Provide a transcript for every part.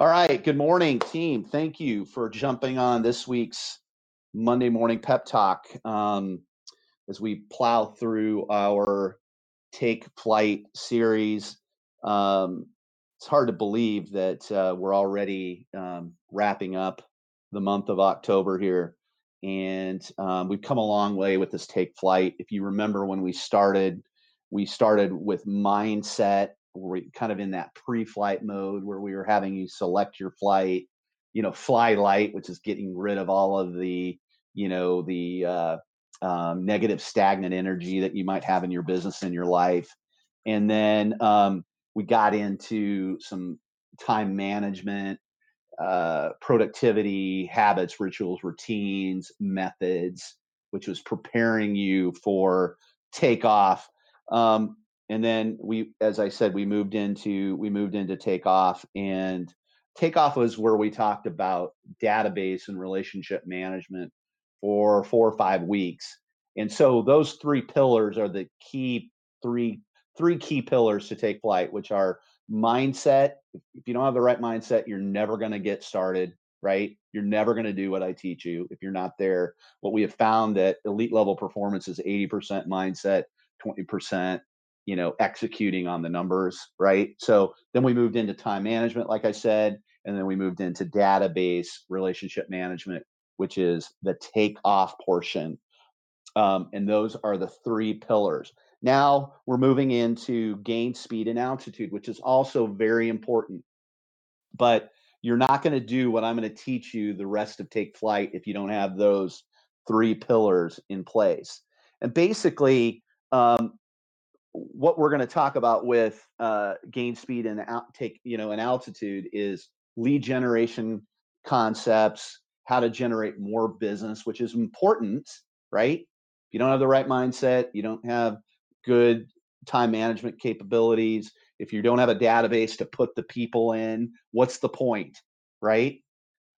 All right. Good morning, team. Thank you for jumping on this week's Monday morning pep talk um, as we plow through our Take Flight series. Um, it's hard to believe that uh, we're already um, wrapping up the month of October here. And um, we've come a long way with this Take Flight. If you remember when we started, we started with mindset we're kind of in that pre-flight mode where we were having you select your flight you know fly light which is getting rid of all of the you know the uh, um, negative stagnant energy that you might have in your business and your life. And then um, we got into some time management uh, productivity habits rituals routines methods which was preparing you for takeoff. Um, and then we as i said we moved into we moved into takeoff and takeoff was where we talked about database and relationship management for four or five weeks. And so those three pillars are the key three three key pillars to take flight which are mindset. If you don't have the right mindset you're never going to get started right? You're never going to do what i teach you if you're not there. What we have found that elite level performance is 80% mindset 20% you know executing on the numbers right? So then we moved into time management like i said and then we moved into database relationship management which is the take off portion. Um, and those are the three pillars. Now we're moving into gain speed and altitude which is also very important. But you're not going to do what i'm going to teach you the rest of take flight if you don't have those three pillars in place. And basically um, what we're going to talk about with uh, gain speed and out, take you know an altitude is lead generation concepts how to generate more business which is important right? If you don't have the right mindset you don't have good time management capabilities if you don't have a database to put the people in what's the point right?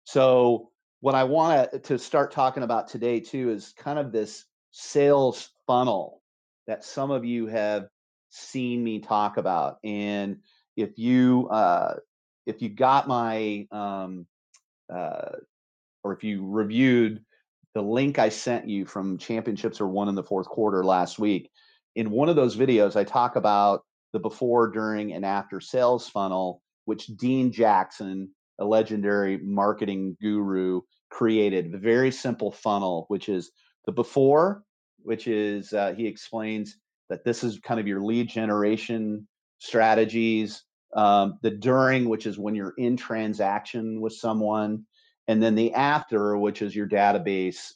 So what i want to start talking about today too is kind of this sales funnel that some of you have seen me talk about. And if you uh, if you got my um, uh, or if you reviewed the link I sent you from championships or won in the fourth quarter last week, in one of those videos I talk about the before, during, and after sales funnel, which Dean Jackson, a legendary marketing guru, created. A very simple funnel, which is the before, which is uh, he explains that this is kind of your lead generation strategies. Um, the during, which is when you're in transaction with someone, and then the after, which is your database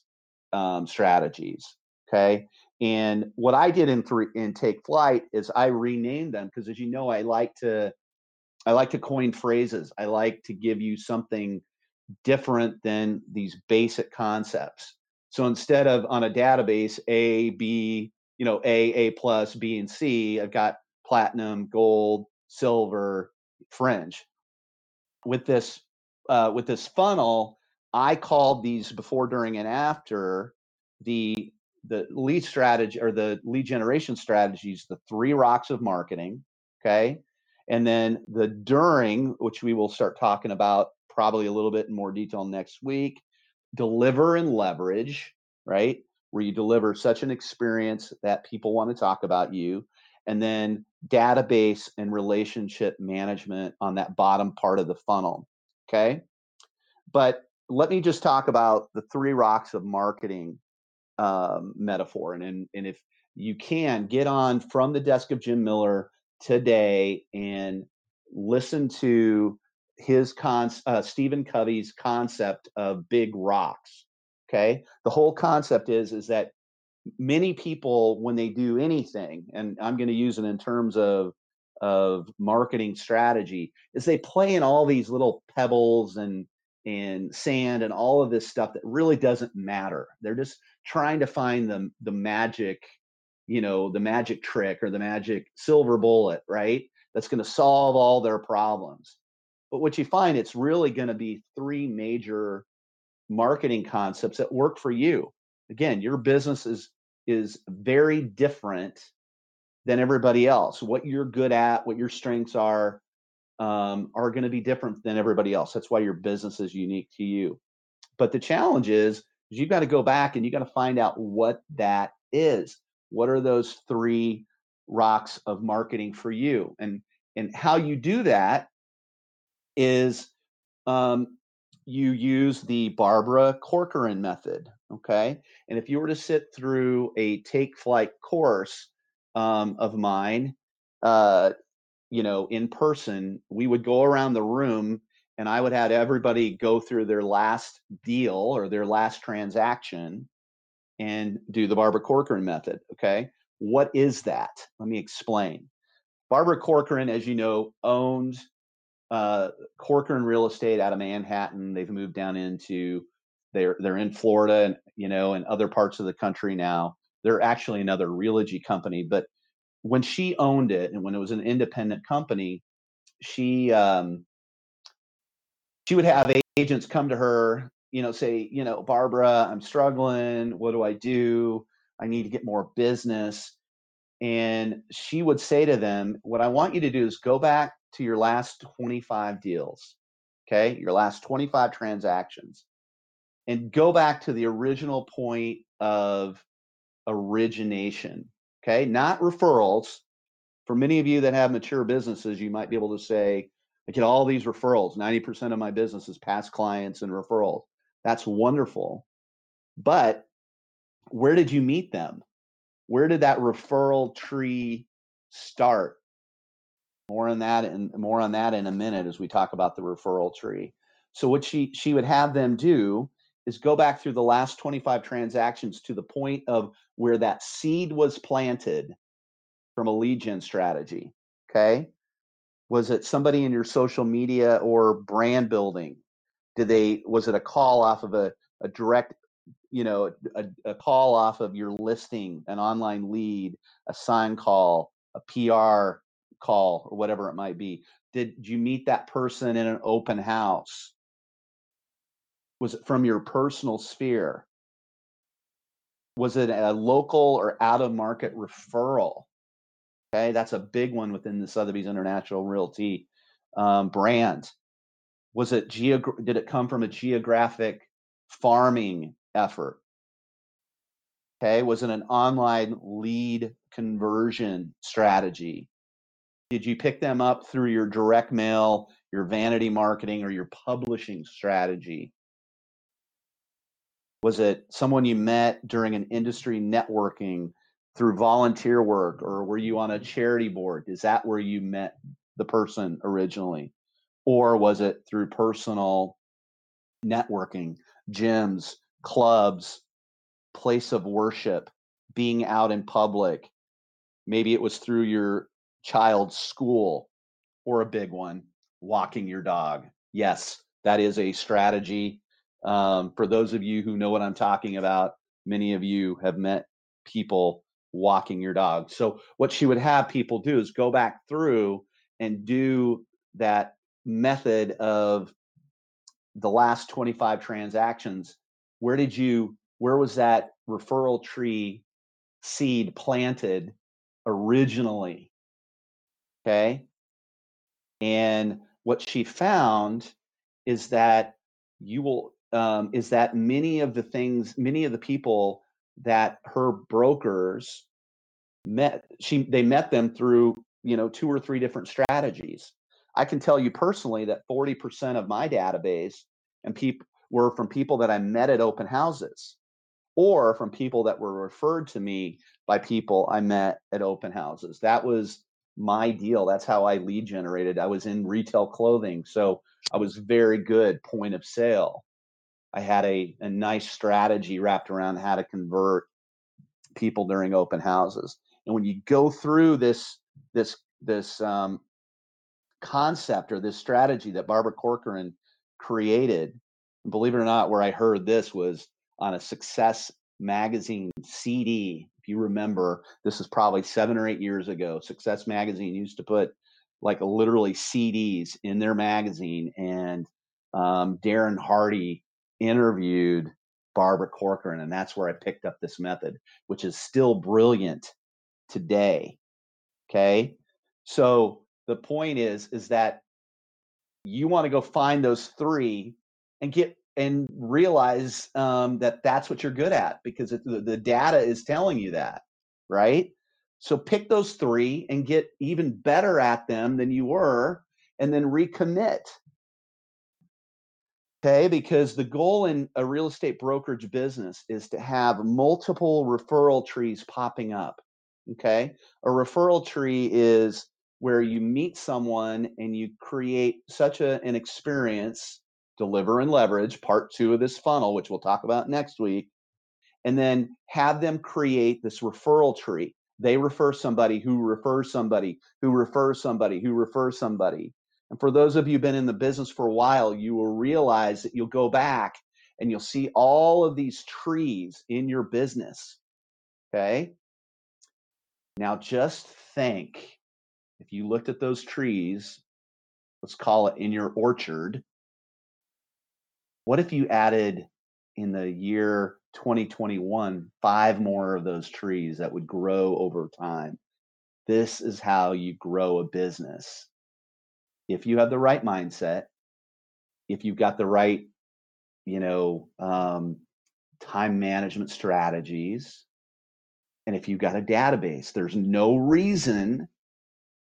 um, strategies. Okay. And what I did in three in Take Flight is I renamed them because, as you know, I like to I like to coin phrases. I like to give you something different than these basic concepts. So instead of on a database A, B, you know, A, A plus, B, and C, I've got platinum, gold, silver, fringe. With this uh, with this funnel, I called these before, during, and after the the lead strategy or the lead generation strategies, the three rocks of marketing. Okay. And then the during, which we will start talking about probably a little bit in more detail next week, deliver and leverage, right? Where you deliver such an experience that people want to talk about you. And then database and relationship management on that bottom part of the funnel. Okay. But let me just talk about the three rocks of marketing um, metaphor. And, and, and if you can get on from the desk of Jim Miller today and listen to his con uh, Stephen Covey's concept of big rocks. Okay, the whole concept is is that many people when they do anything, and I'm going to use it in terms of of marketing strategy, is they play in all these little pebbles and and sand and all of this stuff that really doesn't matter. They're just trying to find the the magic, you know, the magic trick or the magic silver bullet, right? That's going to solve all their problems. But what you find, it's really going to be three major marketing concepts that work for you. Again, your business is is very different than everybody else. What you're good at, what your strengths are, um, are going to be different than everybody else. That's why your business is unique to you. But the challenge is, is you've got to go back and you've got to find out what that is. What are those three rocks of marketing for you? And and how you do that is um, you use the Barbara Corcoran method. Okay. And if you were to sit through a take flight course um, of mine, uh, you know, in person, we would go around the room and I would have everybody go through their last deal or their last transaction and do the Barbara Corcoran method. Okay. What is that? Let me explain. Barbara Corcoran, as you know, owned uh, Corcoran Real Estate out of Manhattan. They've moved down into they're they're in Florida and you know and other parts of the country now. They're actually another Realogy company, but when she owned it and when it was an independent company, she um, she would have agents come to her, you know, say, you know, Barbara, I'm struggling. What do I do? I need to get more business. And she would say to them, What I want you to do is go back to your last 25 deals, okay, your last 25 transactions, and go back to the original point of origination, okay, not referrals. For many of you that have mature businesses, you might be able to say, I get all these referrals. 90% of my business is past clients and referrals. That's wonderful. But where did you meet them? Where did that referral tree start? More on that and more on that in a minute as we talk about the referral tree. So what she she would have them do is go back through the last 25 transactions to the point of where that seed was planted from a lead gen strategy. Okay. Was it somebody in your social media or brand building? Did they was it a call off of a, a direct, you know, a, a call off of your listing, an online lead, a sign call, a PR call or whatever it might be? Did you meet that person in an open house? Was it from your personal sphere? Was it a local or out of market referral? Okay, that's a big one within the Sotheby's International Realty um, brand. Was it geog- Did it come from a geographic farming effort? Okay, was it an online lead conversion strategy? Did you pick them up through your direct mail, your vanity marketing, or your publishing strategy? Was it someone you met during an industry networking through volunteer work, or were you on a charity board? Is that where you met the person originally? Or was it through personal networking, gyms, clubs, place of worship, being out in public? Maybe it was through your child's school or a big one, walking your dog. Yes, that is a strategy. Um, for those of you who know what I'm talking about, many of you have met people walking your dog. So, what she would have people do is go back through and do that method of the last 25 transactions. Where did you, where was that referral tree seed planted originally? Okay. And what she found is that you will, um, is that many of the things, many of the people that her brokers met, she, they met them through, you know, two or three different strategies. I can tell you personally that 40% of my database and people were from people that I met at open houses or from people that were referred to me by people I met at open houses. That was my deal. That's how I lead generated. I was in retail clothing, so I was very good point of sale. I had a, a nice strategy wrapped around how to convert people during open houses. And when you go through this this this um, concept or this strategy that Barbara Corcoran created, believe it or not, where I heard this was on a Success magazine CD if you remember, this is probably seven or eight years ago. Success Magazine used to put like literally CDs in their magazine, and um, Darren Hardy interviewed Barbara Corcoran, and that's where I picked up this method, which is still brilliant today. Okay, so the point is, is that you want to go find those three and get and realize um, that that's what you're good at because it, the, the data is telling you that, right? So pick those three and get even better at them than you were, and then recommit. Okay, because the goal in a real estate brokerage business is to have multiple referral trees popping up. Okay, a referral tree is where you meet someone and you create such a, an experience, deliver and leverage, part two of this funnel, which we'll talk about next week, and then have them create this referral tree. They refer somebody who refers somebody who refers somebody who refers somebody. And for those of you been in the business for a while, you will realize that you'll go back and you'll see all of these trees in your business. Okay. Now just think if you looked at those trees, let's call it in your orchard, what if you added in the year 2021 five more of those trees that would grow over time? This is how you grow a business. If you have the right mindset, if you've got the right, you know, um, time management strategies, and if you've got a database, there's no reason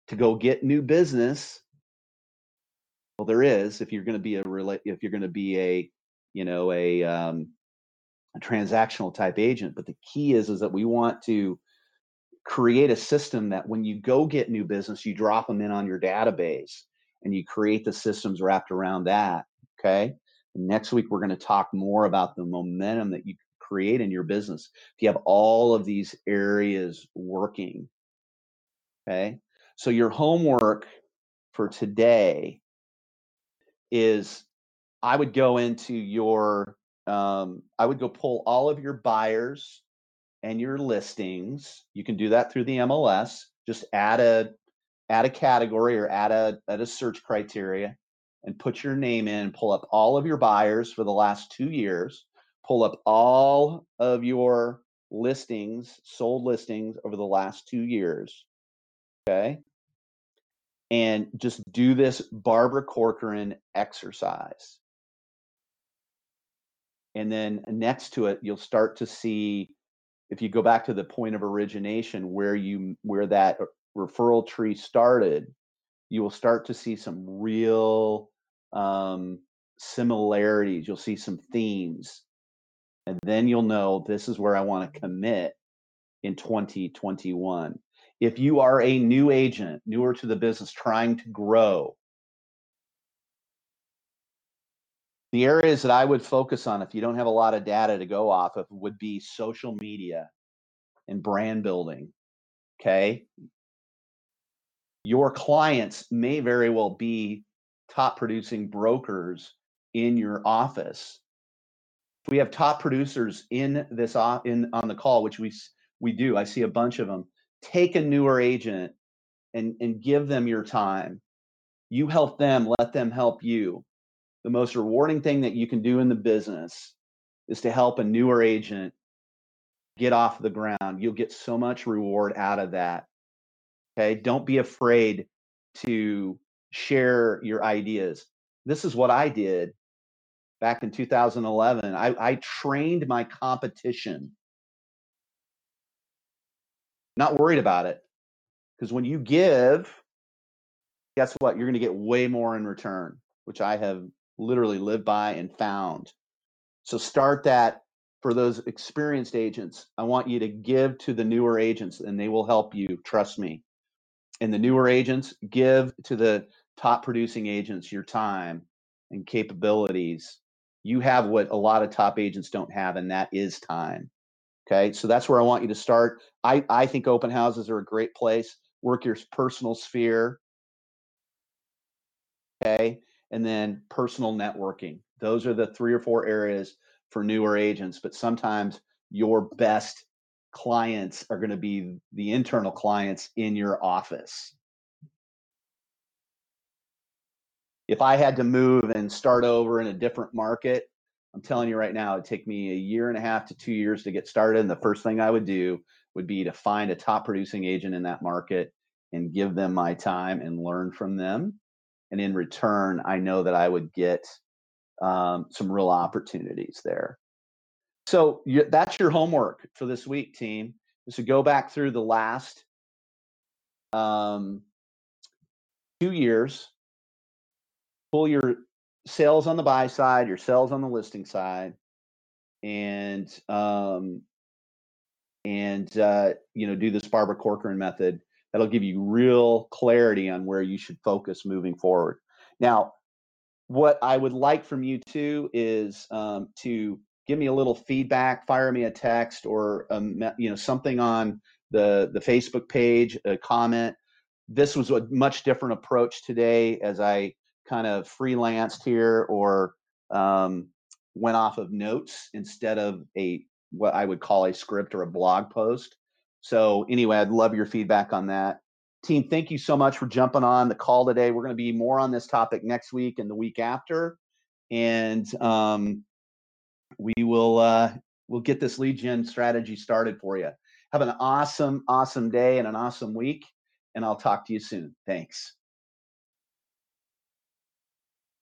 to go get new business well there is if you're going to be a relate if you're going to be a you know a um, a transactional type agent but the key is is that we want to create a system that when you go get new business you drop them in on your database and you create the systems wrapped around that okay? Next week we're going to talk more about the momentum that you create in your business if you have all of these areas working okay? So your homework for today is I would go into your um, I would go pull all of your buyers and your listings. You can do that through the MLS. Just add a add a category or add a add a search criteria and put your name in, pull up all of your buyers for the last two years, pull up all of your listings, sold listings over the last two years. Okay. And just do this Barbara Corcoran exercise. And then next to it, you'll start to see if you go back to the point of origination where you where that referral tree started, you will start to see some real um, similarities. You'll see some themes, and then you'll know this is where I want to commit in 2021 if you are a new agent, newer to the business, trying to grow, the areas that I would focus on if you don't have a lot of data to go off of would be social media and brand building. Okay. Your clients may very well be top producing brokers in your office. If we have top producers in this in on the call, which we we do. I see a bunch of them take a newer agent and and give them your time. You help them let them help you. The most rewarding thing that you can do in the business is to help a newer agent get off the ground. You'll get so much reward out of that okay? Don't be afraid to share your ideas. This is what i did back in 2011 i, I trained my competition not worried about it. Because when you give, guess what? You're going to get way more in return, which I have literally lived by and found. So start that for those experienced agents. I want you to give to the newer agents and they will help you. Trust me. And the newer agents, give to the top producing agents your time and capabilities. You have what a lot of top agents don't have, and that is time. Okay, so that's where I want you to start. I, I think open houses are a great place. Work your personal sphere. Okay, and then personal networking. Those are the three or four areas for newer agents, but sometimes your best clients are going to be the internal clients in your office. If I had to move and start over in a different market, I'm telling you right now, it'd take me a year and a half to two years to get started. And the first thing I would do would be to find a top producing agent in that market and give them my time and learn from them and in return, I know that I would get um, some real opportunities there. So you, that's your homework for this week, team. Is to go back through the last um, two years, pull your sales on the buy side, your sales on the listing side, and um, and uh, you know do this Barbara Corcoran method. That'll give you real clarity on where you should focus moving forward. Now, what I would like from you too is um, to give me a little feedback, fire me a text or um, you know something on the the Facebook page, a comment. This was a much different approach today as I kind of freelanced here or um, went off of notes instead of a what I would call a script or a blog post. So anyway, I'd love your feedback on that. Team, thank you so much for jumping on the call today. We're going to be more on this topic next week and the week after, and um, we will uh, we'll get this lead gen strategy started for you. Have an awesome, awesome day and an awesome week, and I'll talk to you soon. Thanks.